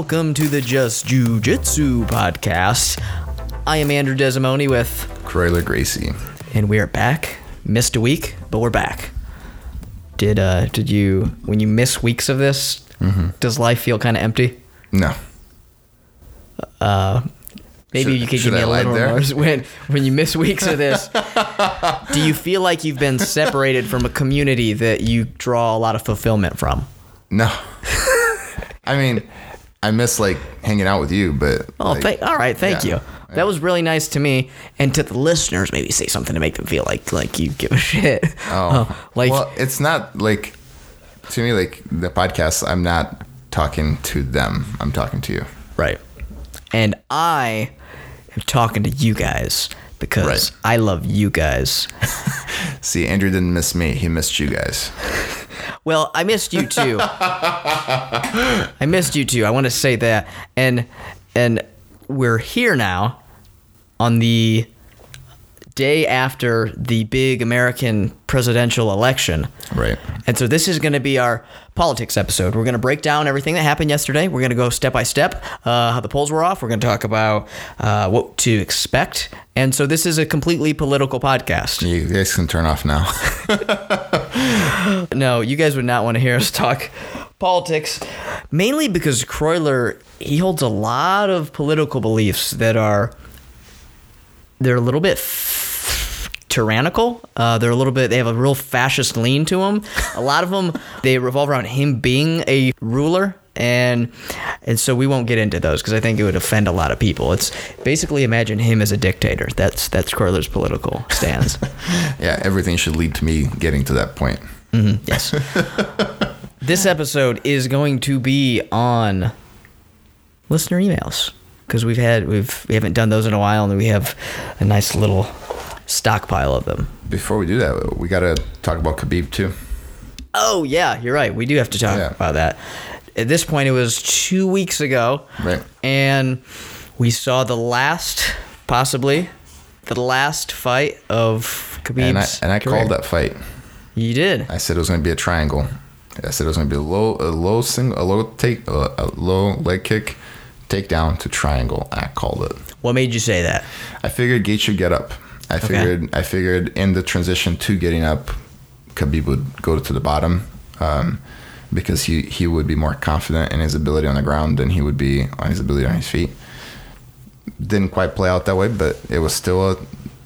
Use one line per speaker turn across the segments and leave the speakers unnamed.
Welcome to the Just Jiu Jitsu podcast. I am Andrew Desimoni with,
Croyler Gracie.
and we are back. Missed a week, but we're back. Did uh did you when you miss weeks of this? Does life feel kind of empty?
No.
Maybe
Should-
you could give me a little
there?
more when when you miss weeks of this. do you feel like you've been separated from a community that you draw a lot of fulfillment from?
No. I mean, I miss like hanging out with you, but
Oh,
like,
thank, all right, thank
yeah,
you. That was really nice to me, and to the listeners. Maybe say something to make them feel like like you give a shit.
Oh,
Uh, like
well, it's not like to me like the podcast. I'm not talking to them. I'm talking to you.
right. And I am talking to you guys because
Right.
I love you guys.
See, Andrew didn't miss me. He missed you guys.
Well, I missed you too. I missed you too. I want to say that, and and we're here now on the day after the big American presidential election.
Right.
And so this is going to be our politics episode. We're going to break down everything that happened yesterday. We're going to go step by step uh, how the polls were off. We're going to talk about uh, what to expect. And so this is a completely political podcast.
You guys can turn off now.
No, you guys would not want to hear us talk politics, mainly because Croyler he holds a lot of political beliefs that are they're a little bit tyrannical. Uh, they're a little bit they have a real fascist lean to them. A lot of them they revolve around him being a ruler. And and so we won't get into those because I think it would offend a lot of people. It's basically imagine him as a dictator. That's that's Croyler's political stance.
yeah, everything should lead to me getting to that point.
Yes. this episode is going to be on listener emails because we've had we've we haven't done those in a while and we have a nice little stockpile of them.
Before we do that, we got to talk about Khabib too.
Oh yeah, you're right. We do have to talk
Yeah.
about that. At this point, it was two weeks ago,
Right.
and we saw the last, possibly, the last fight of Khabib's
And I and I called that fight.
You did.
I said it was going to be a triangle. I said it was going to be a low, a low single, a low take, a, a low leg kick, takedown to triangle. I called it.
What made you say that?
I figured Gates should get up. I figured, I figured in the transition to getting up, Khabib would go to the bottom, um, because he he would be more confident in his ability on the ground than he would be on his ability on his feet. Didn't quite play out that way, but it was still a,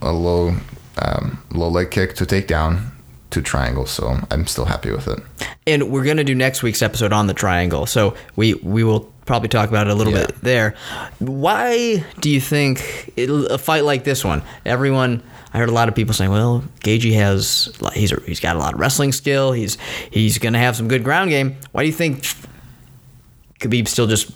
a low, um, low leg kick to take down to triangle. So I'm still happy with it.
and we're gonna do next week's episode on the triangle. So we we will probably talk about it a little
Yeah.
bit there. Why do you think it, a fight like this one? Everyone, I heard a lot of people saying, "Well, Gaethje has he's he's got a lot of wrestling skill. He's he's gonna have some good ground game." Why do you think Khabib still just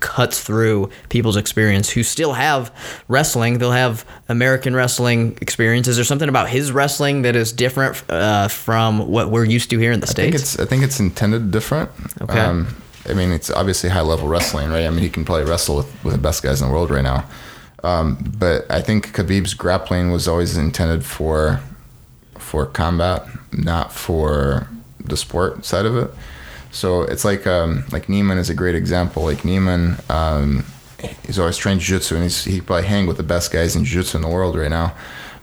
cuts through people's experience who still have wrestling. They'll have American wrestling experience. Is there something about his wrestling that is different uh, from what we're used to here in the
I think
states?
it's I think it's intended different.
Okay.
Um, I mean, it's obviously high level wrestling, right? I mean, he can probably wrestle with, with the best guys in the world right now. Um, but I think Khabib's grappling was always intended for for combat, not for the sport side of it. So it's like um, like Neiman is a great example. Like Neiman, um, he's always trained jiu-jitsu and he's, he probably hang with the best guys in jiu-jitsu in the world right now.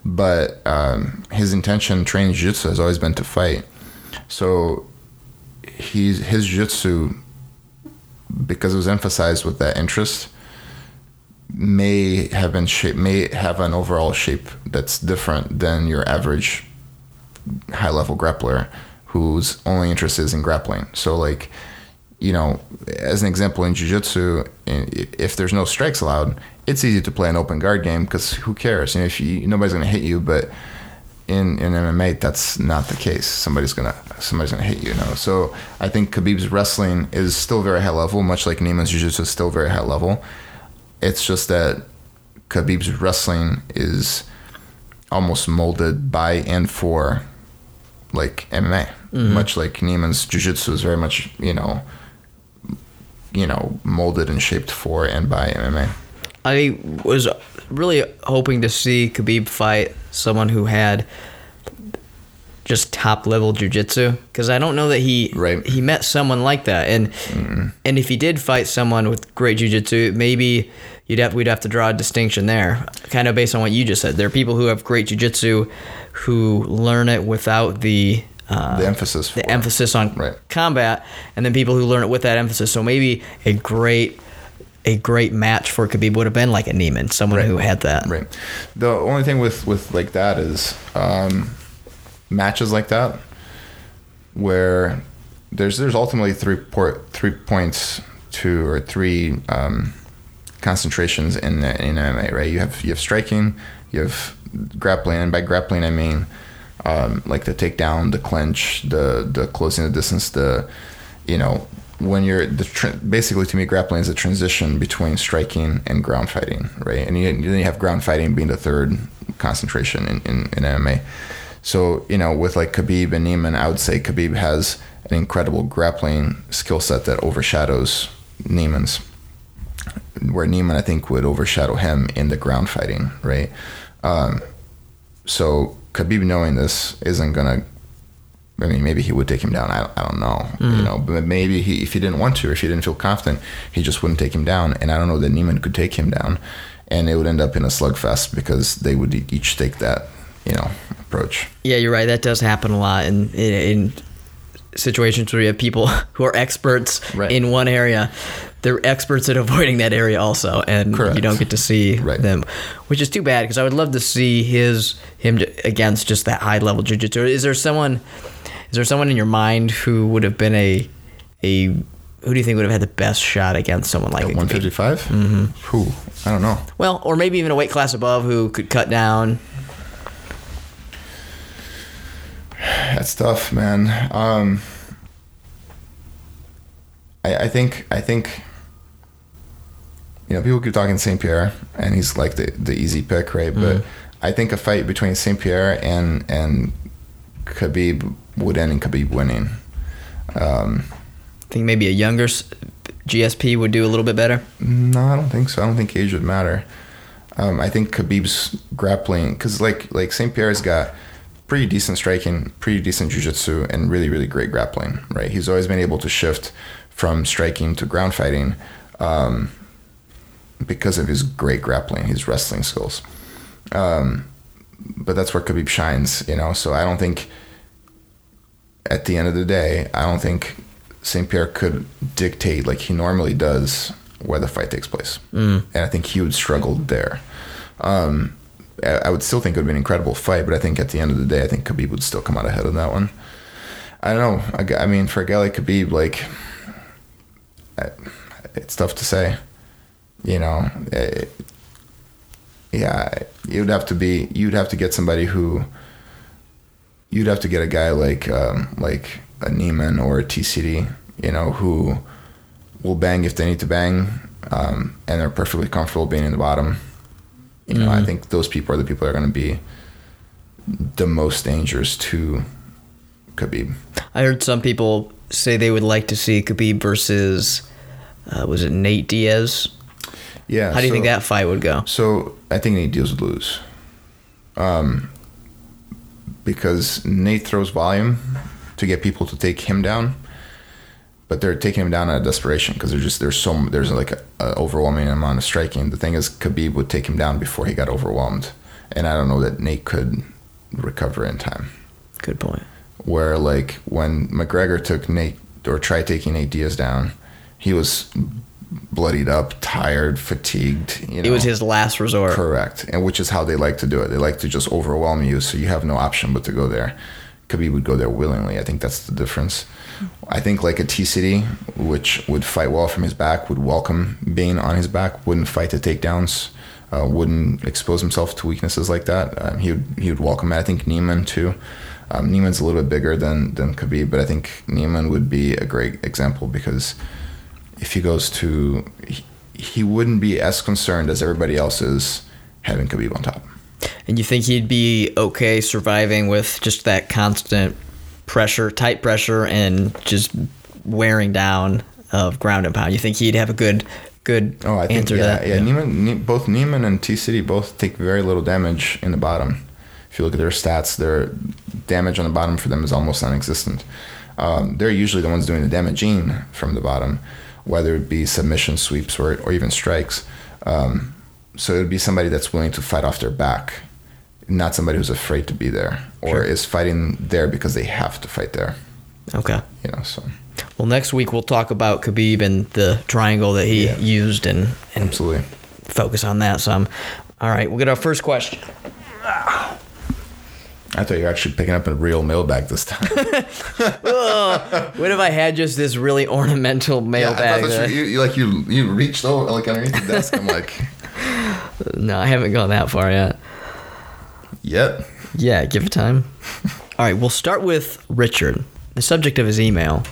But um, his intention training jiu-jitsu has always been to fight. So he's his jiu-jitsu because it was emphasized with that interest may have been shape may have an overall shape that's different than your average high level grappler whose only interest is in grappling. So like you know, as an example in jiu-jitsu, if there's no strikes allowed, it's easy to play an open guard game because who cares? You know, if you, nobody's going to hit you, but in, in MMA, that's not the case. Somebody's gonna somebody's gonna hit you. You know, so I think Khabib's wrestling is still very high level, much like Neiman's jiu-jitsu is still very high level. It's just that Khabib's wrestling is almost molded by and for like MMA, mm-hmm. much like Neiman's jiu-jitsu is very much you know you know molded and shaped for and by MMA.
I was really hoping to see Khabib fight someone who had just top level jujitsu because I don't know that he
Right.
he met someone like that and mm-hmm. and if he did fight someone with great jujitsu maybe you'd have we'd have to draw a distinction there kind of based on what you just said there are people who have great jujitsu who learn it without the uh,
The emphasis
the
it.
emphasis on
Right.
combat and then people who learn it with that emphasis so maybe a great a great match for Khabib would have been like a Neiman someone
Right.
who had that
Right. The only thing with with like that is um, matches like that where there's there's ultimately three port three points to or three um, concentrations in in MMA. Right. You have you have striking, you have grappling, and by grappling I mean um, like the takedown, the clinch, the the closing the distance, the you know when you're the tr- basically to me grappling is a transition between striking and ground fighting, right? And you, then you have ground fighting being the third concentration in, in, in MMA. So you know with like Khabib and Neiman, I would say Khabib has an incredible grappling skill set that overshadows Neiman's. Where Neiman I think would overshadow him in the ground fighting, right? Um, so Khabib knowing this isn't gonna. I mean, maybe he would take him down. I, I don't know, you know. But maybe he, if he didn't want to, if he didn't feel confident, he just wouldn't take him down. And I don't know that Neiman could take him down, and it would end up in a slugfest because they would each take that, you know, approach.
Yeah, you're right. That does happen a lot in in, in situations where you have people who are experts
Right.
in one area. They're experts at avoiding that area also, and
Correct.
you don't get to see
Right.
them, which is too bad because I would love to see his him against just that high level jiu-jitsu. Is there someone? Is there someone in your mind who would have been a a who do you think would have had the best shot against someone like
One fifty five. Mm-hmm. Who? I don't know.
Well, or maybe even a weight class above who could cut down.
That's tough, man. Um, I, I think I think you know people keep talking Saint Pierre, and he's like the the easy pick, right? But I think a fight between Saint Pierre and and Khabib would end in Khabib winning. Um,
I think maybe a younger GSP would do a little bit better.
no, I don't think so. I don't think age would matter. Um, I think Khabib's grappling, because like like Saint Pierre's got pretty decent striking, pretty decent jujitsu, and really really great grappling. Right, he's always been able to shift from striking to ground fighting um, because of his great grappling, his wrestling skills. Um, but that's where Khabib shines, you know. So I don't think, at the end of the day, I don't think Saint Pierre could dictate like he normally does where the fight takes place, mm. and I think he would struggle there. Um, I would still think it would be an incredible fight, but I think at the end of the day, I think Khabib would still come out ahead of that one. I don't know. I mean, for a guy like Khabib, like, I, it's tough to say. You know, Eh, yeah, you'd have to be. You'd have to get somebody who. You'd have to get a guy like um, like a Neiman or a TCD, you know, who will bang if they need to bang, um, and they're perfectly comfortable being in the bottom. You know, I think those people are the people that are going to be the most dangerous to Khabib.
I heard some people say they would like to see Khabib versus, uh, was it Nate Diaz?
Yeah.
How do you
so-
think that fight would go?
So I think Nate Diaz would lose. Um, because Nate throws volume to get people to take him down, but they're taking him down out of desperation because there's just there's so there's like a, a overwhelming amount of striking. The thing is, Khabib would take him down before he got overwhelmed, and I don't know that Nate could recover in time.
Good point.
Where like when McGregor took Nate or tried taking Nate Diaz down, he was bloodied up, tired, fatigued. You know?
It was his last resort.
Correct, and which is how they like to do it. They like to just overwhelm you, so you have no option but to go there. Khabib would go there willingly. I think that's the difference. I think like a T City, which would fight well from his back, would welcome being on his back, wouldn't fight the takedowns, uh, wouldn't expose himself to weaknesses like that. Um, he would he would welcome it. I think Neiman too. Um, Neiman's a little bit bigger than than Khabib, but I think Neiman would be a great example because if he goes to, he, he wouldn't be as concerned as everybody else is having Khabib on top.
And you think he'd be okay surviving with just that constant pressure, tight pressure, and just wearing down of ground and pound? You think he'd have a good, good
Oh, I think yeah,
to that?
yeah. Neiman, ne- both Neiman and T City both take very little damage in the bottom. If you look at their stats, their damage on the bottom for them is almost non-existent. Um, they're usually the ones doing the damaging from the bottom, whether it be submission sweeps or, or even strikes. Um, so it would be somebody that's willing to fight off their back, not somebody who's afraid to be there or
Sure.
is fighting there because they have to fight there.
Okay.
You know, so
Well, next week we'll talk about Khabib and the triangle that he
Yeah.
used and, and
absolutely.
focus on that some. All right, we'll get our first question.
I thought you were actually picking up a real mailbag this time.
What if I had just this really ornamental
Yeah, I
mailbag?
thought
that-
you, you, you like you you reached over like underneath the desk. I'm like,
no, I haven't gone that far yet.
yep.
Yeah, give it time. All right, we'll start with Richard. The subject of his email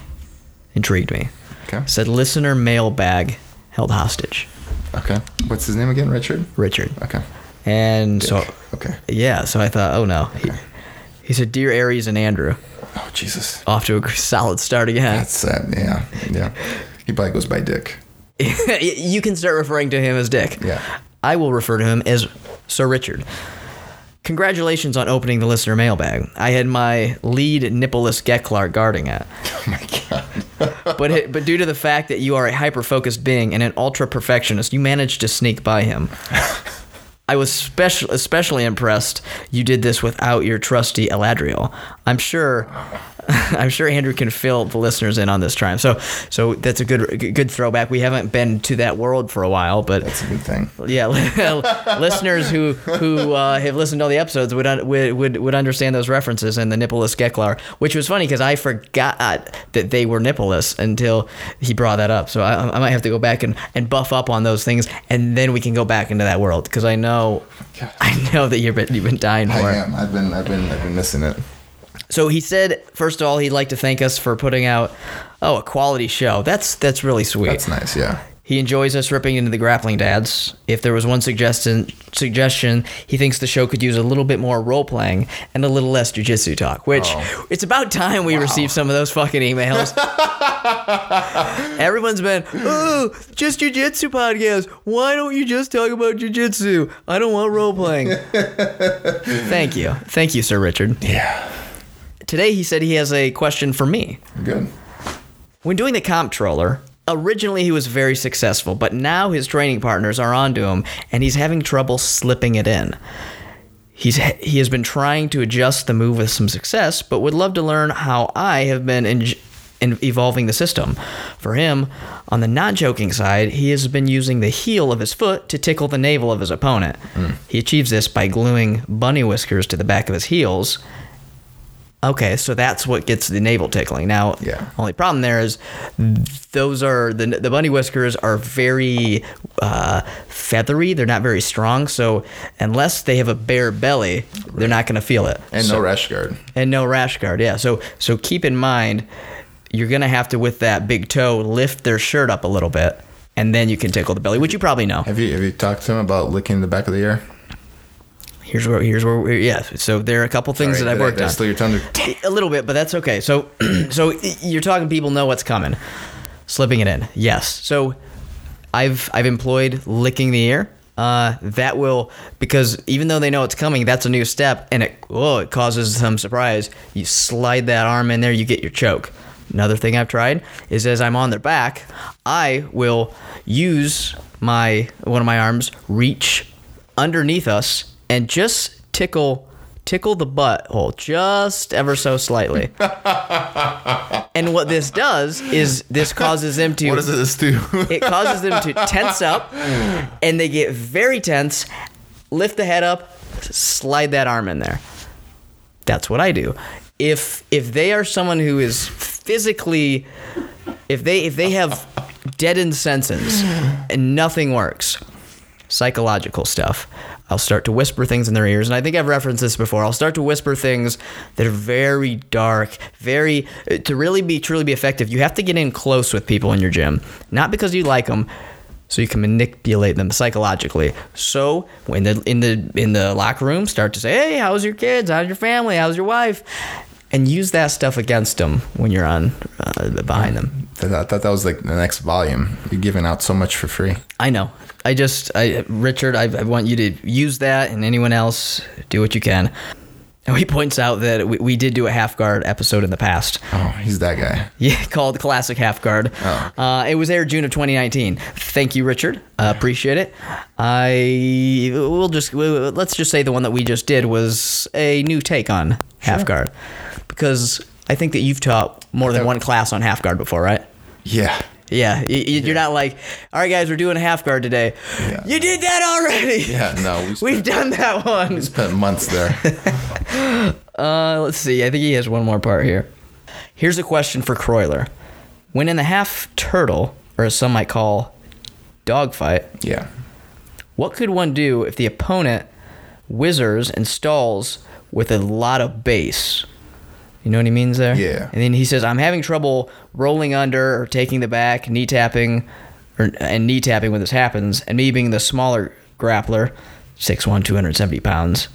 intrigued me.
Okay.
It said listener mailbag held hostage.
Okay. What's his name again? Richard.
Richard.
Okay.
And so
Okay.
yeah, so I thought, oh no. He, he said, "Dear Aries and Andrew,
Oh Jesus.
off to a solid start again."
That's sad. Yeah. Yeah. He probably goes by Dick.
you can start referring to him as Dick.
Yeah.
I will refer to him as Sir Richard. Congratulations on opening the listener mailbag. I had my lead nippleless Geklar guarding it.
Oh my god.
But it, but due to the fact that you are a hyper focused being and an ultra perfectionist, you managed to sneak by him. I was special, especially impressed you did this without your trusty Eladriel. I'm sure I'm sure Andrew can fill the listeners in on this triumph. So so that's a good good throwback. We haven't been to that world for a while, but
That's a good thing.
yeah, listeners who who uh, have listened to all the episodes would, un- would would would understand those references and the nippleless Geklar, which was funny because I forgot that they were nippleless until he brought that up. So I, I might have to go back and, and buff up on those things, and then we can go back into that world because I know I know that you've been you've been dying for
I am. I've been. I've been. I've been missing it.
So he said, first of all, he'd like to thank us for putting out oh a quality show. That's that's really sweet.
That's nice. Yeah.
He enjoys us ripping into the grappling dads. If there was one suggestion, suggestion, he thinks the show could use a little bit more role playing and a little less jujitsu talk. Which
Oh.
it's about time we received some of those fucking emails. Everyone's been, oh, just jujitsu podcast. Why don't you just talk about jujitsu? I don't want role playing. Thank you, thank you, Sir Richard.
Yeah.
Today he said he has a question for me.
Good.
When doing the comptroller, originally he was very successful, but now his training partners are onto him and he's having trouble slipping it in. He's he has been trying to adjust the move with some success, but would love to learn how I have been in, in evolving the system. For him, on the not joking side, he has been using the heel of his foot to tickle the navel of his opponent. Hmm. He achieves this by gluing bunny whiskers to the back of his heels. Okay, so that's what gets the navel tickling. Now,
Yeah.
only problem there is those are the the bunny whiskers are very uh, feathery. They're not very strong. So unless they have a bare belly, they're not going to feel it.
And
So-
no rash guard.
and no rash guard. Yeah. So so keep in mind, you're gonna have to with that big toe lift their shirt up a little bit, and then you can tickle the belly, which you probably know.
Have you have you talked to them about licking the back of the ear?
Here's where here's where we yeah. So there are a couple things
Sorry,
that I've worked
I
on.
Steal your thunder.
A little bit, but that's okay. So, so you're talking people know what's coming, slipping it in. Yes. So, I've I've employed licking the ear. Uh, that will because even though they know it's coming, that's a new step, and it oh it causes some surprise. You slide that arm in there, you get your choke. Another thing I've tried is as I'm on their back, I will use my one of my arms, reach underneath us, and just tickle tickle the butthole just ever so slightly. and what this does is this causes them to
What does this do?
it causes them to tense up and they get very tense. Lift the head up slide that arm in there. That's what i do. If if they are someone who is physically if they if they have deadened senses and nothing works. Psychological stuff i'll start to whisper things in their ears and i think i've referenced this before i'll start to whisper things that are very dark very to really be truly be effective you have to get in close with people in your gym not because you like them so you can manipulate them psychologically. So when the in the in the locker room, start to say, "Hey, how's your kids? How's your family? How's your wife?" And use that stuff against them when you're on uh, behind them.
I thought, I thought that was like the next volume. You're giving out so much for free.
I know. I just, I Richard, I, I want you to use that, and anyone else, do what you can. Oh, he points out that we, we did do a half guard episode in the past.
Oh, he's that guy.
Yeah, called Classic Half Guard.
Oh.
Uh, it was aired June of 2019. Thank you, Richard. Uh, appreciate it. I we'll just we'll, let's just say the one that we just did was a new take on Half Guard because I think that you've taught more than one class on Half Guard before, right?
Yeah.
Yeah, y- y- you're not like, all right, guys, we're doing a half guard today.
Yeah.
You did that already.
Yeah. No, we spent,
We've done that one.
we spent months there.
Uh, let's see. I think he has one more part here. Here's a question for Croyler. When in the half turtle, or as some might call dogfight,
yeah.
what could one do if the opponent whizzers and stalls with a lot of base? You know what he means there?
Yeah.
And then he says, I'm having trouble rolling under or taking the back, knee tapping, or, and knee tapping when this happens. And me being the smaller grappler, 6'1, 270 pounds,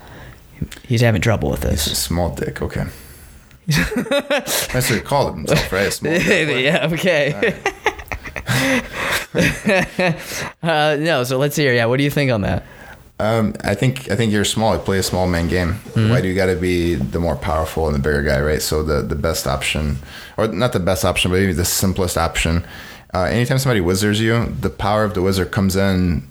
he's having trouble with
It's a small dick. Okay. That's what he called himself, right? A small dick.
yeah, okay. uh, no, so let's hear. Yeah, what do you think on that?
Um, I think I think you're small. You play a small man game.
Mm-hmm.
Why do you got to be the more powerful and the bigger guy, right? So the the best option, or not the best option, but maybe the simplest option. Uh, anytime somebody whizzers you, the power of the whizzer comes in.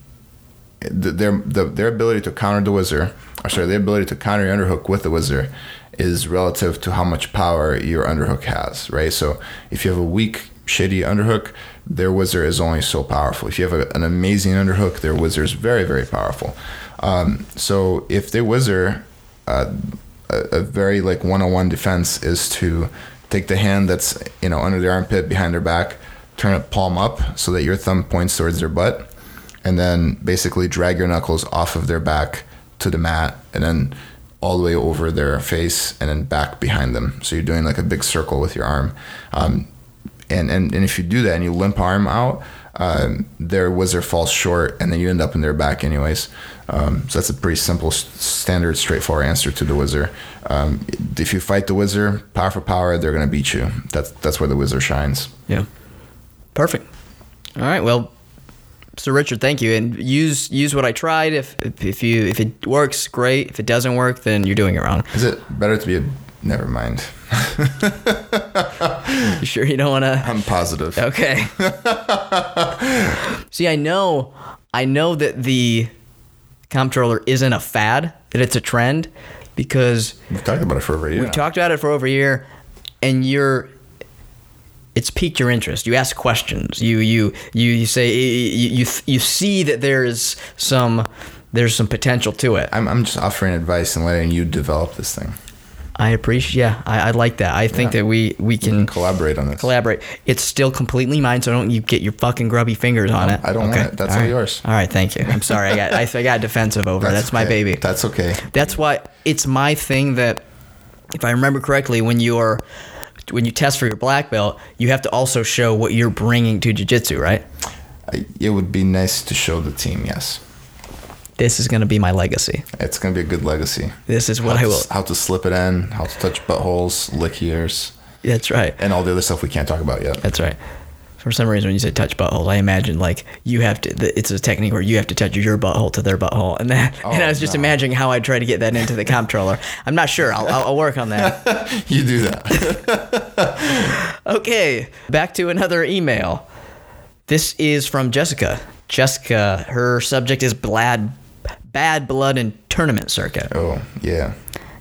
th- Their the, their ability to counter the whizzer, or sorry, their ability to counter your underhook with the whizzer, is relative to how much power your underhook has, right? So if you have a weak, shitty underhook, their whizzer is only so powerful. If you have a, an amazing underhook, their whizzer is very, very powerful. Um, so if they whizzer, uh, a, a very like one-on-one defense is to take the hand that's you know under their armpit behind their back, turn it palm up so that your thumb points towards their butt, and then basically drag your knuckles off of their back to the mat, and then all the way over their face and then back behind them. So you're doing like a big circle with your arm. Um, and, and, and if you do that and you limp arm out, um, their whizzer falls short and then you end up in their back anyways. Um, so that's a pretty simple, standard, straightforward answer to the whizzer. Um, if you fight the whizzer, power for power, they're going to beat you. That's, that's where the whizzer shines.
Yeah. Perfect. All right. Well, so Richard, thank you, and use use what I tried. If, if you if it works, great. If it doesn't work, then you're doing it wrong.
Is it better to be a, never mind.
You sure you don't want to?
I'm positive.
Okay. See, I know, I know that the comptroller isn't a fad; that it's a trend, because
We've talked about it for over a year.
we've talked about it for over a year, and you're. It's piqued your interest. You ask questions. You you you, you say you, you you see that there is some there's some potential to it.
I'm, I'm just offering advice and letting you develop this thing.
I appreciate. Yeah, I, I like that. I think
Yeah.
that we we can
Collaborate on this.
collaborate. It's still completely mine, so don't you get your fucking grubby fingers on it.
I don't want it. That's all
right.
yours.
All right, thank you. I'm sorry. I got I, I got defensive over. That's, my
okay.
baby.
That's okay.
That's why it's my thing that, if I remember correctly, when you are when you test for your black belt, you have to also show what you're bringing to jiu-jitsu, right?
It would be nice to show the team. Yes,
This is going to be my legacy.
it's gonna be a good legacy.
This is what
how
I
to,
will.
How to slip it in, how to touch buttholes, lick ears,
That's right.
and all the other stuff we can't talk about yet.
That's right. For some reason, when you say touch buttholes, I imagine like you have to. It's a technique where you have to touch your butthole to their butthole, and that. Oh, and I was just
no.
imagining how I'd try to get that into the comptroller. I'm not sure. I'll, I'll, I'll work on that.
You do that.
Okay, back to another email. This is from Jessica. Jessica, her subject is bad, bad blood and tournament circuit.
oh yeah.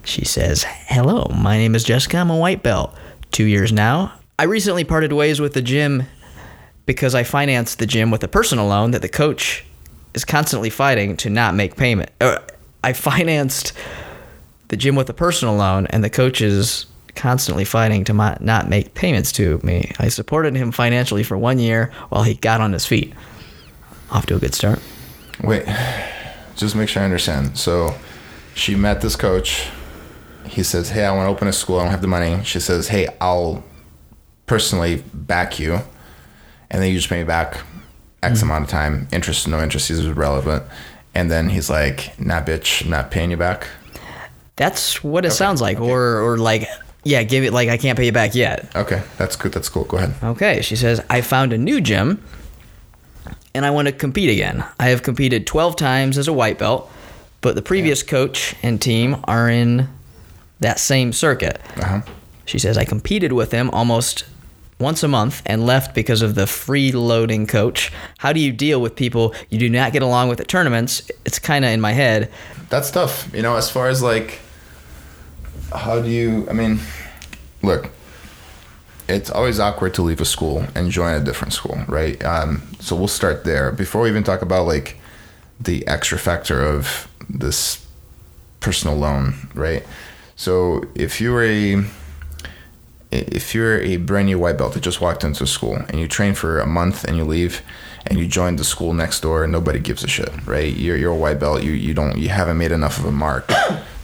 She says, Hello, my name is Jessica. I'm a white belt. Two years now. I recently parted ways with the gym because I financed the gym with a personal loan that the coach is constantly fighting to not make payment. Or I financed the gym with a personal loan, and the coach is constantly fighting to not make payments to me. I supported him financially for one year while he got on his feet. Off to a good start.
Wait, just make sure I understand. So, she met this coach. He says, "Hey, I want to open a school. I don't have the money." She says, "Hey, I'll personally back you, and then you just pay me back X hmm. amount of time. Interest, no interest is irrelevant." And then he's like, "Nah, bitch, I'm not paying you back."
That's what it sounds like, or or like, yeah, give it like I can't pay you back yet.
Okay, that's good. That's cool. Go ahead.
Okay, she says, I found a new gym and I want to compete again. I have competed 12 times as a white belt, but the previous coach and team are in that same circuit.
Uh-huh.
She says, I competed with him almost once a month and left because of the free loading coach. How do you deal with people you do not get along with at tournaments? It's kind of in my head.
That's tough. You know, as far as like, how do you, I mean, look, it's always awkward to leave a school and join a different school, right? Um, so we'll start there. Before we even talk about like the extra factor of this personal loan, right? So if you're a if you're a brand new white belt that just walked into a school and you train for a month and you leave and you join the school next door nobody gives a shit, right? You're you're a white belt, you you don't you haven't made enough of a mark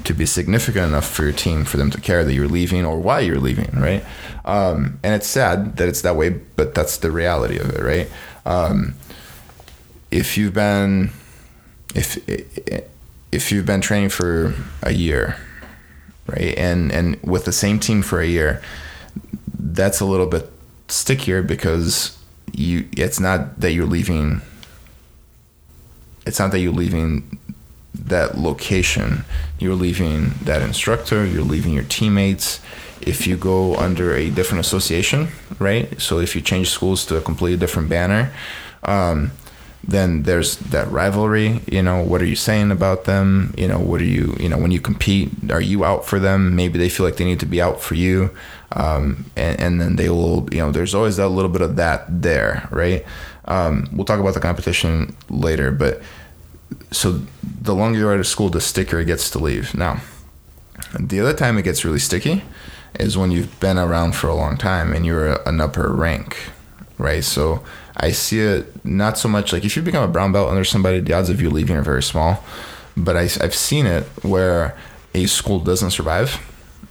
to be significant enough for your team for them to care that you're leaving or why you're leaving, right? Um, and it's sad that it's that way, but that's the reality of it, right? Um, if you've been if if you've been training for a year, right, and and with the same team for a year, that's a little bit stickier because you it's not that you're leaving it's not that you're leaving that location. You're leaving that instructor you're leaving your teammates. If you go under a different association right? So if you change schools to a completely different banner um, then there's that rivalry you know what are you saying about them? You know what are you you know when you compete are you out for them? Maybe they feel like they need to be out for you. Um, and, and then they will you know there's always that little bit of that there right? Um, we'll talk about the competition later but so the longer you're at a school the stickier it gets to leave now the other time it gets really sticky is when you've been around for a long time and you're an upper rank right so I see it not so much like if you become a brown belt under somebody, the odds of you leaving are very small. But I, I've seen it where a school doesn't survive.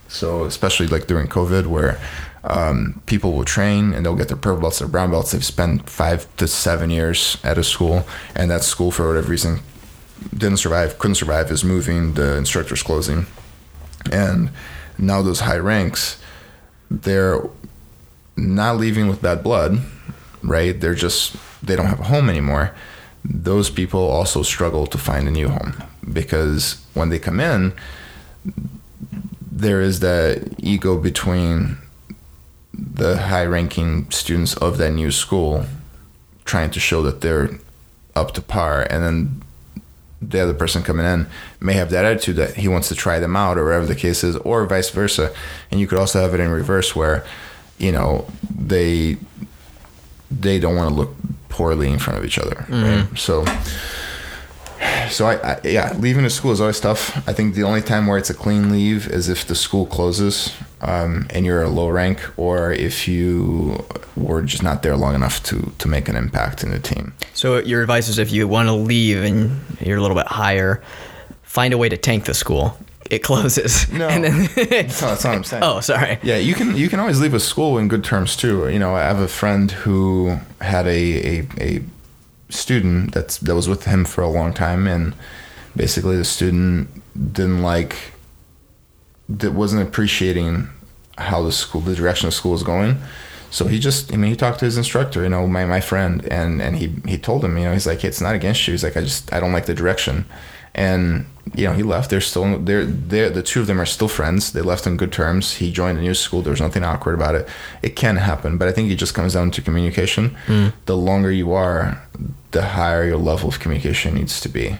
So especially like during COVID, where um, people will train and they'll get their purple belts, their brown belts. They've spent five to seven years at a school, and that school for whatever reason didn't survive, couldn't survive, is moving, the instructor's closing, and now those high ranks, they're not leaving with bad blood right? They're just they don't have a home anymore. Those people also struggle to find a new home because when they come in, there is that ego between the high ranking students of that new school trying to show that they're up to par and then the other person coming in may have that attitude that he wants to try them out or whatever the case is or vice versa and you could also have it in reverse where you know they they don't want to look poorly in front of each other. Right? Mm-hmm. So, so I, I, yeah, leaving a school is always tough. I think the only time where it's a clean leave is if the school closes um, and you're a low rank, or if you were just not there long enough to to make an impact in the team.
So your advice is if you want to leave and you're a little bit higher, find a way to tank the school. It closes.
No,
And then
that's, not, that's not what I'm saying.
oh, sorry.
Yeah, you can you can always leave a school in good terms too. You know, I have a friend who had a a, a student that's that was with him for a long time, and basically the student didn't like that wasn't appreciating how the school the direction the school was going. So he just I mean he talked to his instructor, you know, my, my friend and and he he told him, you know, he's like, It's not against you. He's like, I just I don't like the direction. And you know, he left. They're still they're they the two of them are still friends. They left on good terms. He joined a new school. There was nothing awkward about it. It can happen, but I think it just comes down to communication. Hmm. The longer you are, the higher your level of communication needs to be,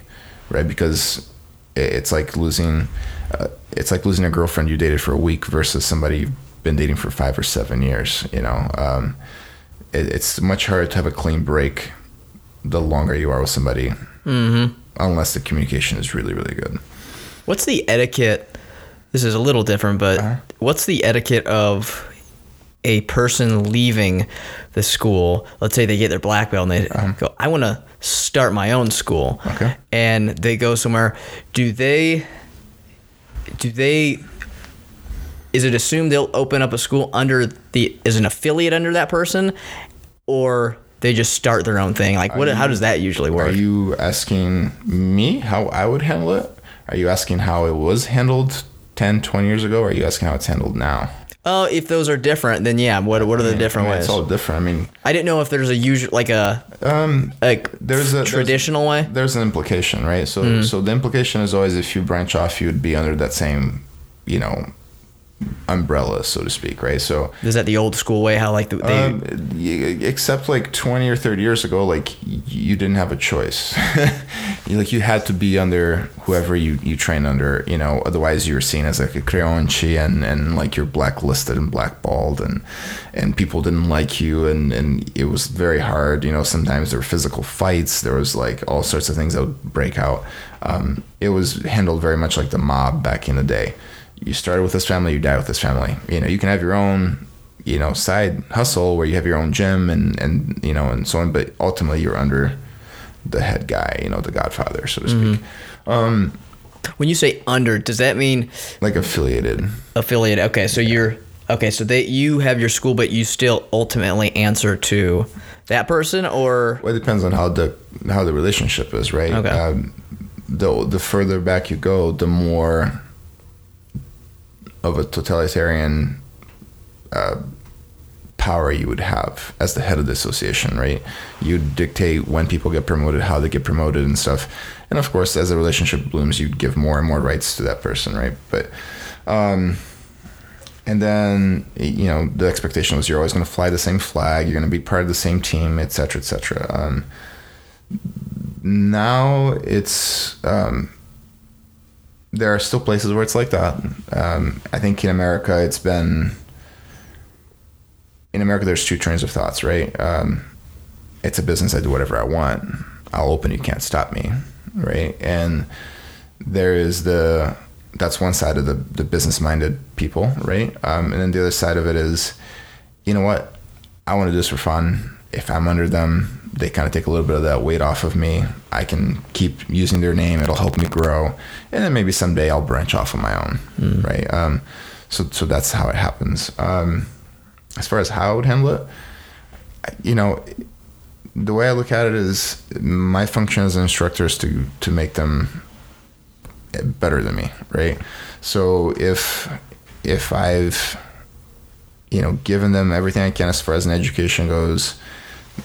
right? Because it's like losing, uh, it's like losing a girlfriend you dated for a week versus somebody you've been dating for five or seven years. You know, um, it, it's much harder to have a clean break the longer you are with somebody, mm-hmm. unless the communication is really really good.
What's the etiquette? This is a little different, but
Uh-huh.
what's the etiquette of a person leaving the school? Let's say they get their black belt and they go, I want to start my own school.
Okay.
And they go somewhere. Do they, do they, is it assumed they'll open up a school under the, is an affiliate under that person? Or they just start their own thing? Like, what, how does that usually work?
Are you asking me how I would handle it? Are you asking how it was handled 10, 20 years ago? Or are you asking how it's handled now?
Oh, if those are different, then yeah. What what are the different
I mean,
ways?
It's all different. I mean,
I didn't know if there's a usual like a
um,
like
there's a there's-
traditional way.
There's an implication, right? So
Mm-hmm.
so the implication is always if you branch off, you would be under that same you know, umbrella, so to speak, right? So,
Is that the old school way? How like the, they
um, except like 20 or 30 years ago, like you didn't have a choice. you, like you had to be under whoever you, you train under, you know, otherwise you were seen as like a creonte and, and like you're blacklisted and blackballed and, and people didn't like you and, and it was very hard. You know, sometimes there were physical fights. There was like all sorts of things that would break out. Um, it was handled very much like the mob back in the day you started with this family, you die with this family. You know, you can have your own, you know, side hustle where you have your own gym and and you know and so on, but ultimately you're under the head guy, you know, the Godfather, so to speak, Um
when you say under, does that mean
like affiliated.
Affiliated. Okay, so you're okay. So they you have your school, but you still ultimately answer to that person, or
Well, it depends on how the how the relationship is, right?
Okay.
Um, the the further back you go, the more of a totalitarian uh, power you would have as the head of the association, right? You dictate when people get promoted, how they get promoted, and stuff. And of course, as the relationship blooms, you'd give more and more rights to that person, right? But um, and then you know the expectation was you're always going to fly the same flag, you're going to be part of the same team, et cetera, et cetera. Um, now it's um, there are still places where it's like that. Um, I think in America, it's been in America. There's two trains of thoughts, right? Um, it's a business. I do whatever I want. I'll open. You can't stop me, right? And there is the that's one side of the the business minded people, right? Um, and then the other side of it is, you know what? I want to do this for fun. If I'm under them, they kind of take a little bit of that weight off of me. I can keep using their name. It'll help me grow, and then maybe someday I'll branch off on my own, right? Um, so so that's how it happens. Um, as far as how I would handle it, you know, the way I look at it is my function as an instructor is to to make them better than me, right? So if if I've you know given them everything I can as far as an education goes,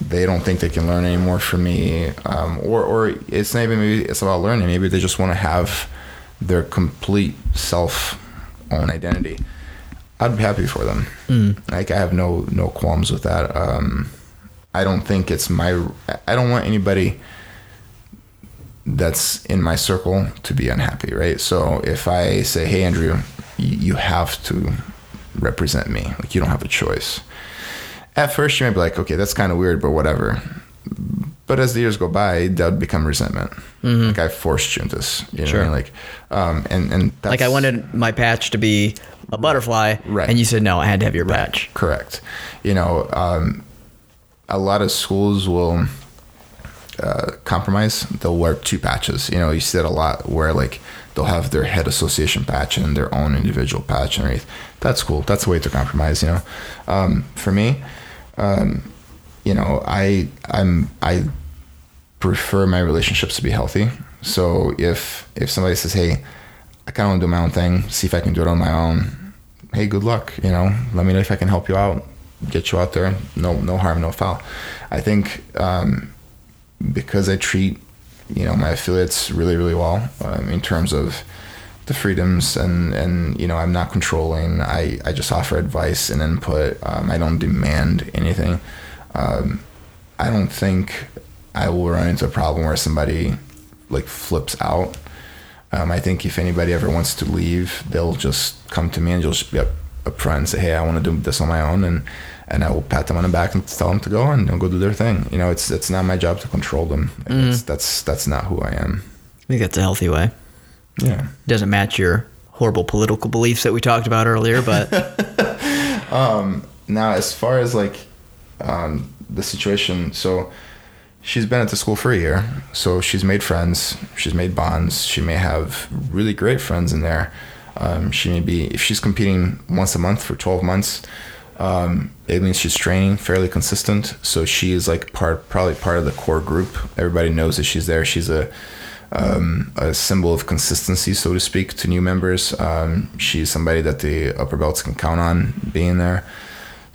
they don't think they can learn anymore from me, um, or or it's not even maybe it's about learning. Maybe they just want to have their complete self own identity. I'd be happy for them. Like I have no no qualms with that. Um, I don't think it's my. I don't want anybody that's in my circle to be unhappy, right? So if I say, "Hey, Andrew, you have to represent me. Like you don't have a choice." At first, you might be like, "Okay, that's kind of weird, but whatever." But as the years go by, that would become resentment. Like I forced you into this, you know,
Sure.
what I mean? like, um, and and that's,
like I wanted my patch to be a butterfly,
Right.
And you said no, I had to have your patch.
Correct. You know, um, a lot of schools will uh, compromise. They'll wear two patches. You know, you see that a lot where like they'll have their head association patch and their own individual patch underneath. That's cool. That's a way to compromise. You know, um, for me, um, you know, I I'm I prefer my relationships to be healthy. So if if somebody says, "Hey," I kind of want to do my own thing, see if I can do it on my own. Hey, good luck. You know, let me know if I can help you out, get you out there. No, no harm, no foul. I think um, because I treat, you know, my affiliates really, really well um, in terms of the freedoms and and you know I'm not controlling. I I just offer advice and input. Um, I don't demand anything. Um, I don't think I will run into a problem where somebody like flips out. Um, I think if anybody ever wants to leave, they'll just come to me and just be up, upfront and say, "Hey, I want to do this on my own," and and I will pat them on the back and tell them to go and go do their thing. You know, it's it's not my job to control them. It's, that's that's not who I am.
I think that's a healthy way.
Yeah.
Doesn't match your horrible political beliefs that we talked about earlier, but
Now, as far as like um, the situation, so she's been at the school for a year, so she's made friends, she's made bonds. She may have really great friends in there. Um, she may be if she's competing once a month for 12 months. Um, it means she's training fairly consistent, so she is like part, probably part of the core group. Everybody knows that she's there. She's a um, a symbol of consistency, so to speak, to new members. Um, she's somebody that the upper belts can count on being there.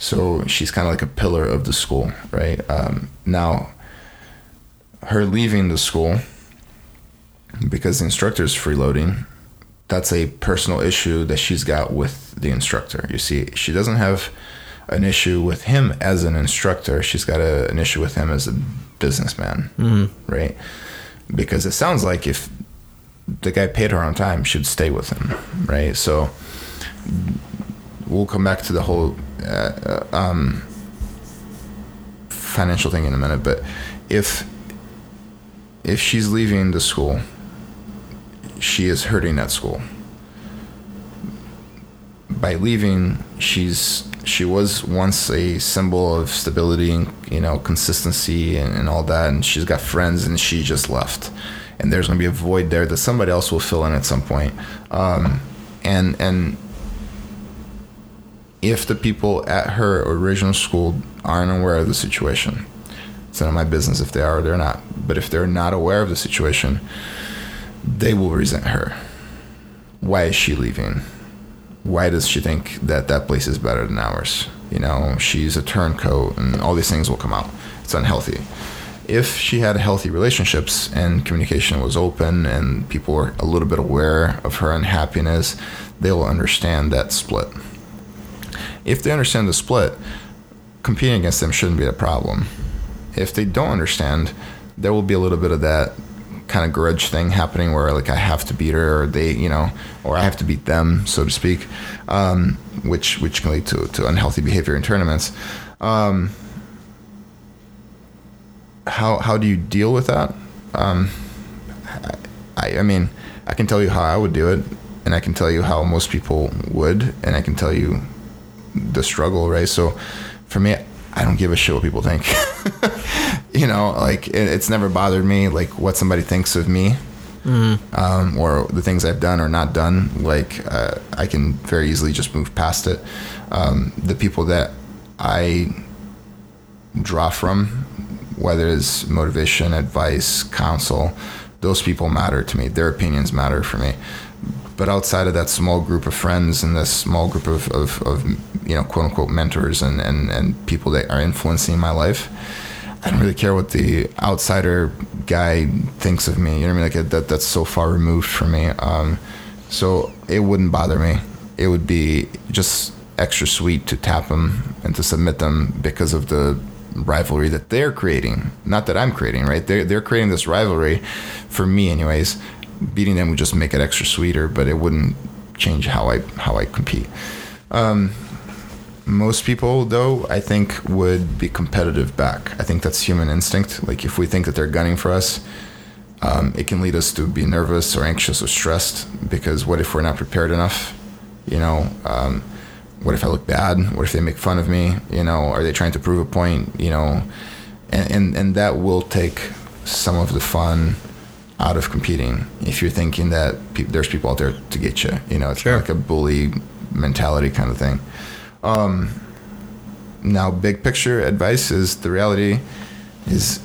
So she's kind of like a pillar of the school, right? Um, now, her leaving the school because the instructor is freeloading that's a personal issue that she's got with the instructor. You see, she doesn't have an issue with him as an instructor. She's got a, an issue with him as a businessman, mm-hmm. right? Because it sounds like if the guy paid her on time, she'd stay with him, right? So we'll come back to the whole uh, um, financial thing in a minute, but if if she's leaving the school, she is hurting that school. By leaving, she's she was once a symbol of stability and you know consistency and, and all that, and she's got friends, and she just left, and there's going to be a void there that somebody else will fill in at some point, um, and and if the people at her original school aren't aware of the situation, it's none of my business if they are or they're not. But if they're not aware of the situation, they will resent her. Why is she leaving? Why does she think that that place is better than ours? You know, she's a turncoat and all these things will come out. It's unhealthy. If she had healthy relationships and communication was open and people were a little bit aware of her unhappiness, they will understand that split. If they understand the split, competing against them shouldn't be a problem. If they don't understand, there will be a little bit of that kind of grudge thing happening where like I have to beat her or they, you know, or I have to beat them, so to speak, um, which which can lead to, to unhealthy behavior in tournaments. Um, how how do you deal with that? Um, I I mean I can tell you how I would do it, and I can tell you how most people would, and I can tell you the struggle, right? So for me, I don't give a shit what people think. you know, like it, it's never bothered me like what somebody thinks of me. Mm-hmm. Um, or the things I've done or not done, like uh, I can very easily just move past it. Um, the people that I draw from, whether it's motivation, advice, counsel, those people matter to me. Their opinions matter for me. But outside of that small group of friends and this small group of, of, of you know, quote unquote mentors and, and, and people that are influencing my life, I don't really care what the outsider guy thinks of me. You know what I mean? Like that that's so far removed from me. Um, so it wouldn't bother me. It would be just extra sweet to tap them and to submit them because of the rivalry that they're creating. Not that I'm creating, right? They're they're creating this rivalry for me, anyways. Beating them would just make it extra sweeter, but it wouldn't change how I how I compete. Um, most people, though, I think would be competitive back. I think that's human instinct. Like if we think that they're gunning for us, um, it can lead us to be nervous or anxious or stressed because what if we're not prepared enough? You know, um, what if I look bad? What if they make fun of me? You know, are they trying to prove a point? You know, and and, and that will take some of the fun out of competing if you're thinking that pe- there's people out there to get you. You know, it's sure. like a bully mentality kind of thing. Um, now, big picture advice is the reality is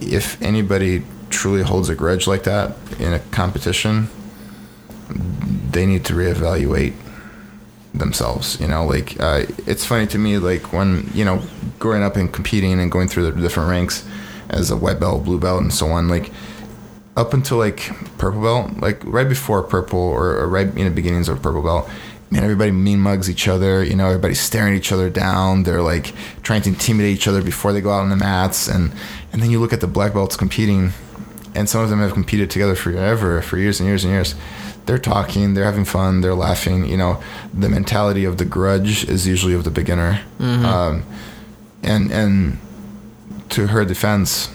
if anybody truly holds a grudge like that in a competition, they need to reevaluate themselves. You know, like uh, it's funny to me, like when you know, growing up and competing and going through the different ranks as a white belt, blue belt, and so on, like up until like purple belt, like right before purple or, or right in the beginnings of purple belt, man, everybody mean mugs each other. You know, everybody's staring each other down. They're like trying to intimidate each other before they go out on the mats. And and then you look at the black belts competing, and some of them have competed together forever, for years and years and years. They're talking, they're having fun, they're laughing. You know, the mentality of the grudge is usually of the beginner. Mm-hmm. Um, and and to her defense,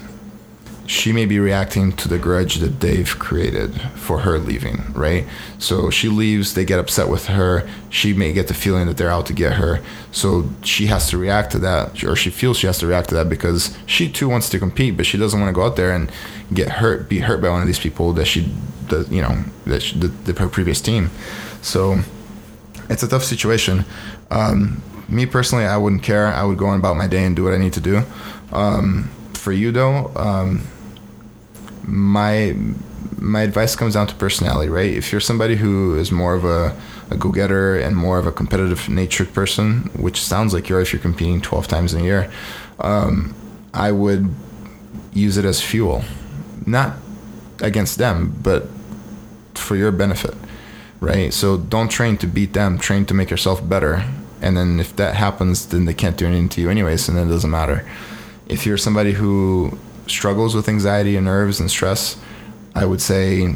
she may be reacting to the grudge that they've created for her leaving, right? So she leaves, they get upset with her. She may get the feeling that they're out to get her. So she has to react to that, or she feels she has to react to that because she too wants to compete, but she doesn't want to go out there and get hurt, be hurt by one of these people that she, the, you know, that she, the, the previous team. So it's a tough situation. Um, me personally, I wouldn't care. I would go on about my day and do what I need to do. Um, for you though, um, my my advice comes down to personality, right? If you're somebody who is more of a, a go getter and more of a competitive natured person, which sounds like you're if you're competing 12 times in a year, um, I would use it as fuel, not against them, but for your benefit. right? So don't train to beat them. Train to make yourself better. And then if that happens, then they can't do anything to you anyways, and then it doesn't matter. If you're somebody who struggles with anxiety and nerves and stress, I would say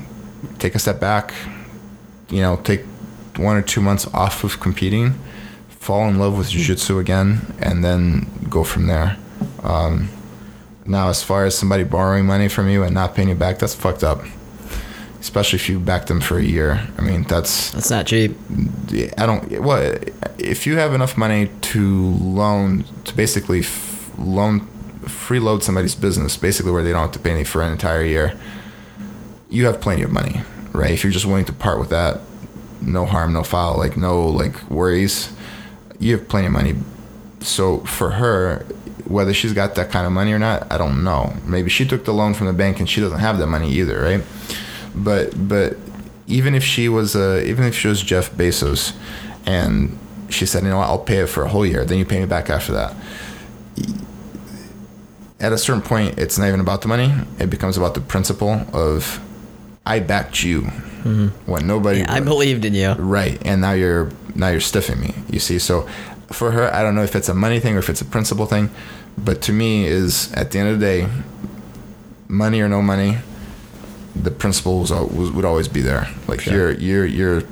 take a step back. You know, take one or two months off of competing, fall in love with jiu-jitsu again, and then go from there. Um, now, as far as somebody borrowing money from you and not paying you back, that's fucked up. Especially if you back them for a year. I mean, that's
That's not cheap.
I don't. Well, if you have enough money to loan to basically f- loan freeload somebody's business, basically where they don't have to pay any for an entire year, you have plenty of money, right? If you're just willing to part with that, no harm, no foul, like no like worries, you have plenty of money. So for her, whether she's got that kind of money or not, I don't know. Maybe she took the loan from the bank and she doesn't have that money either, right? But but even if she was uh, even if she was Jeff Bezos, and she said, you know, what, I'll pay it for a whole year, then you pay me back after that. At a certain point, it's not even about the money. It becomes about the principle of, I backed you mm-hmm. when nobody.
I believed in you.
Right, and now you're now you're stiffing me. You see, so for her, I don't know if it's a money thing or if it's a principle thing, but to me, is at the end of the day, money or no money, the principle was would always be there. Like
Sure.
you're you're you're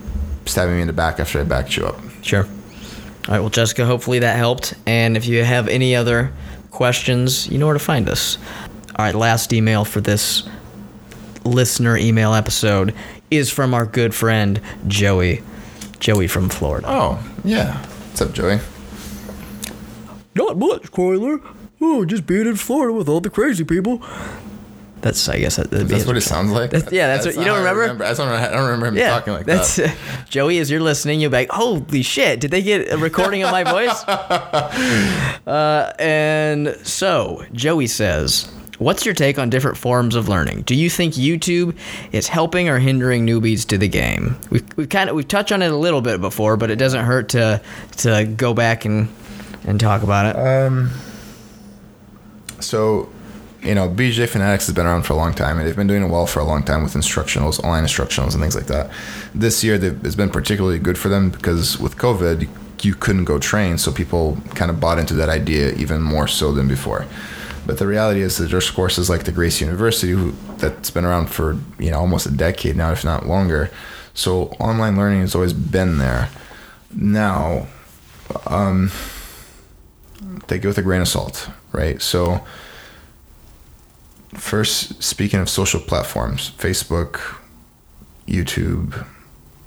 stabbing me in the back after I backed you up.
Sure. All right. Well, Jessica, hopefully that helped. And if you have any other questions, you know where to find us. All right. Last email for this listener email episode is from our good friend Joey. Joey from Florida.
Oh yeah, what's up, Joey?
Not much, Coiler. Oh, just being in Florida with all the crazy people. That's, I guess, that, that'd be
That's what it sounds like.
That's- yeah, that's what- you don't
how I
remember?
I don't, I don't remember him
yeah,
talking like
that's
that.
Joey. As you're listening, you'll be like, "Holy shit! Did they get a recording of my voice?" uh, and so Joey says, "What's your take on different forms of learning? Do you think YouTube is helping or hindering newbies to the game? We've, we've kind of we've touched on it a little bit before, but it doesn't hurt to to go back and and talk about it.
Um, so, you know, BJJ Fanatics has been around for a long time, and they've been doing it well for a long time with instructionals, online instructionals, and things like that. This year, it's been particularly good for them because with COVID, you, couldn't go train, so people kind of bought into that idea even more so than before. But the reality is that there's courses like the Gracie University who, that's been around for you know almost a decade now, if not longer. So online learning has always been there. Now, um, take it with a grain of salt, right? So, first, speaking of social platforms, Facebook, YouTube,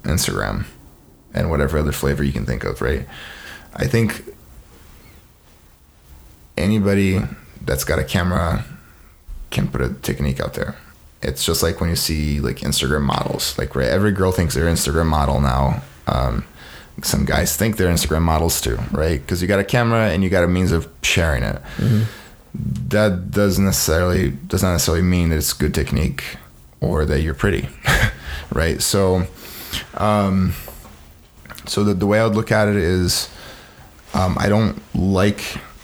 Instagram, and whatever other flavor you can think of, right? I think anybody that's got a camera can put a technique out there. It's just like when you see like Instagram models. Like right, every girl thinks they're Instagram model now. Um, some guys think they're Instagram models too, right? Because you got a camera and you got a means of sharing it. That doesn't necessarily does not necessarily mean that it's good technique or that you're pretty, right? So, um, so the, the way I would look at it is, um, I don't like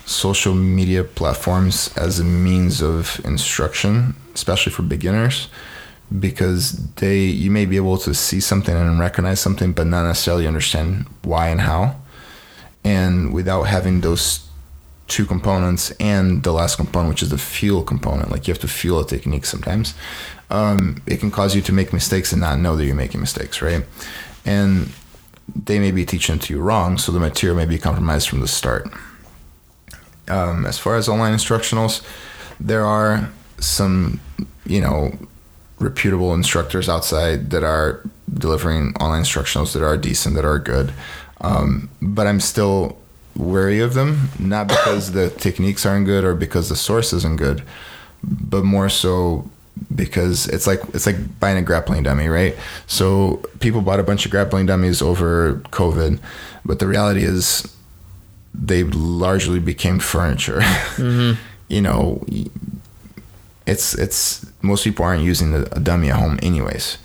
social media platforms as a means of instruction, especially for beginners, because they you may be able to see something and recognize something, but not necessarily understand why and how. And without having those two components and the last component, which is the feel component, like you have to feel a technique sometimes, um, it can cause you to make mistakes and not know that you're making mistakes, right? And they may be teaching it to you wrong, so the material may be compromised from the start. Um, as far as online instructionals, there are some, you know, reputable instructors outside that are delivering online instructionals that are decent, that are good. Um, but I'm still wary of them, not because the techniques aren't good or because the source isn't good, but more so because it's like it's like buying a grappling dummy, right? So people bought a bunch of grappling dummies over COVID, but the reality is they largely became furniture. Mm-hmm. you know, it's it's most people aren't using a, a dummy at home anyways.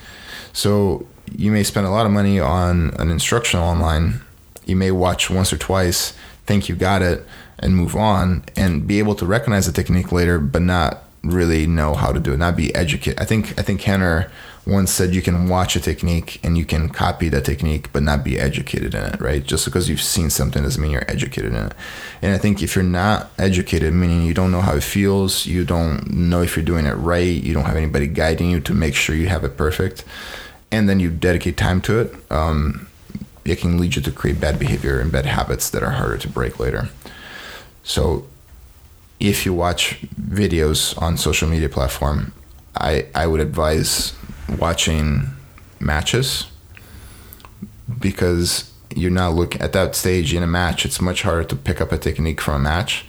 So you may spend a lot of money on an instructional online. You may watch once or twice, think you got it, and move on, and be able to recognize the technique later, but not really know how to do it, not be educated. I think I think Rener once said you can watch a technique and you can copy that technique, but not be educated in it, right? Just because you've seen something doesn't mean you're educated in it. And I think if you're not educated, meaning you don't know how it feels, you don't know if you're doing it right, you don't have anybody guiding you to make sure you have it perfect, and then you dedicate time to it, um, it can lead you to create bad behavior and bad habits that are harder to break later. So if you watch videos on social media platform, I, I would advise watching matches because you're not looking at that stage in a match. It's much harder to pick up a technique from a match,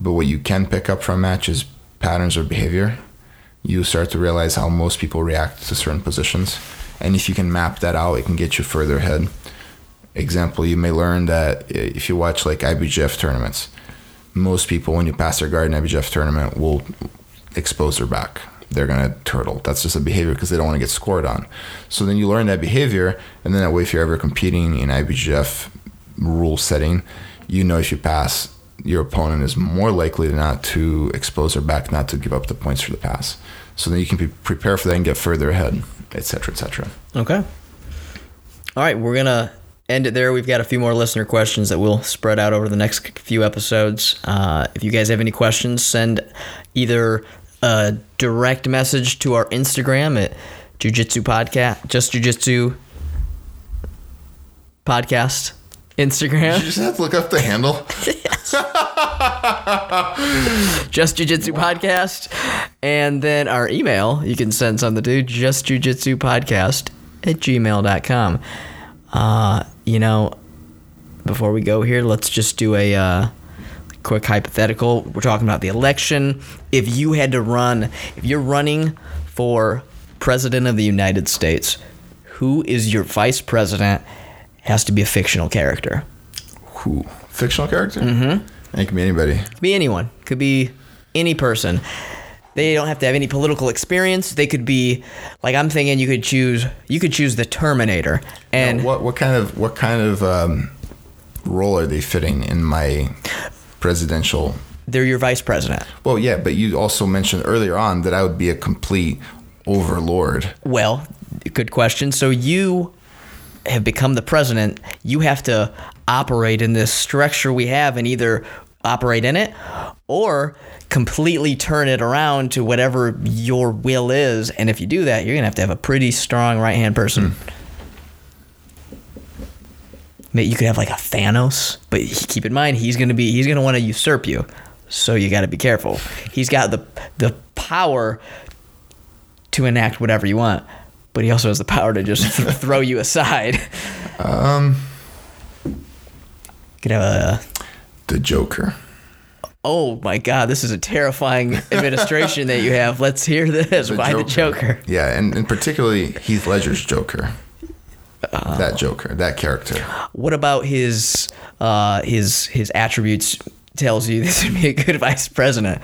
but what you can pick up from a match is patterns of behavior. You start to realize how most people react to certain positions, and if you can map that out, it can get you further ahead. Example, you may learn that if you watch like IBJJF tournaments, most people when you pass their guard in IBJJF tournament will expose their back they're gonna turtle. That's just a behavior because they don't want to get scored on. So then you learn that behavior, and then that way, if you're ever competing in IBJJF rule setting, you know if you pass, your opponent is more likely to not to expose their back, not to give up the points for the pass. So then you can be, prepare for that and get further ahead, etc., etc.
Okay. All right, we're gonna end it there. We've got a few more listener questions that we'll spread out over the next few episodes. Uh, if you guys have any questions, send either a direct message to our Instagram at Jujitsu Podcast, just Jujitsu Podcast Instagram.
You just have to look up the handle.
just Jujitsu Podcast. And then our email, you can send something to just Jujitsu Podcast at gmail.com. Uh, you know, before we go here, let's just do a. Uh, quick hypothetical. We're talking about the election. If you had to run, if you're running for president of the United States, who is your vice president? Has to be a fictional character.
Who? Fictional character? Mm-hmm. It can be anybody.
Could be anyone. Could be any person. They don't have to have any political experience. They could be like I'm thinking. You could choose. You could choose the Terminator. And
now, what what kind of what kind of um, role are they fitting in my presidential.
They're your vice president.
Well, yeah, but you also mentioned earlier on that I would be a complete overlord.
Well, good question. So you have become the president. You have to operate in this structure we have and either operate in it or completely turn it around to whatever your will is. And if you do that, you're going to have to have a pretty strong right hand person. Mm. You could have like a Thanos, but keep in mind he's gonna be he's gonna want to usurp you, so you got to be careful. He's got the the power to enact whatever you want, but he also has the power to just throw you aside. Um, could have a
the Joker.
Oh my God, this is a terrifying administration that you have. Let's hear this. The Why Joker. the Joker?
Yeah, and, and particularly Heath Ledger's Joker. Uh, that Joker, that character.
What about his uh, his his attributes? Tells you this would be a good vice president.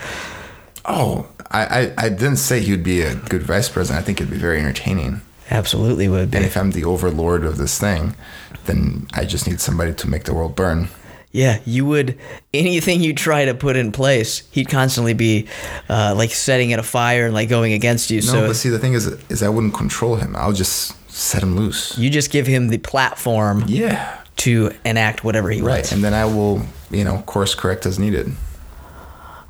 Oh, I, I, I didn't say he would be a good vice president. I think it'd be very entertaining.
Absolutely would be.
And if I'm the overlord of this thing, then I just need somebody to make the world burn.
Yeah, you would anything you try to put in place, he'd constantly be uh, like setting it afire and like going against you.
No,
so,
but see, the thing is, is I wouldn't control him. I'll just set him loose.
You just give him the platform.
Yeah.
To enact whatever he
right.
wants.
And then I will, you know, course correct as needed.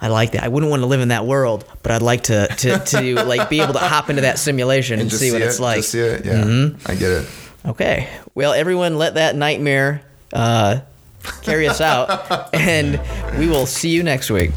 I like that. I wouldn't want to live in that world, but I'd like to to, to like be able to hop into that simulation and, and see, see, what
it,
it's like.
Just see it, yeah. Mm-hmm. I get it.
Okay. Well, everyone, let that nightmare uh, carry us out, and we will see you next week.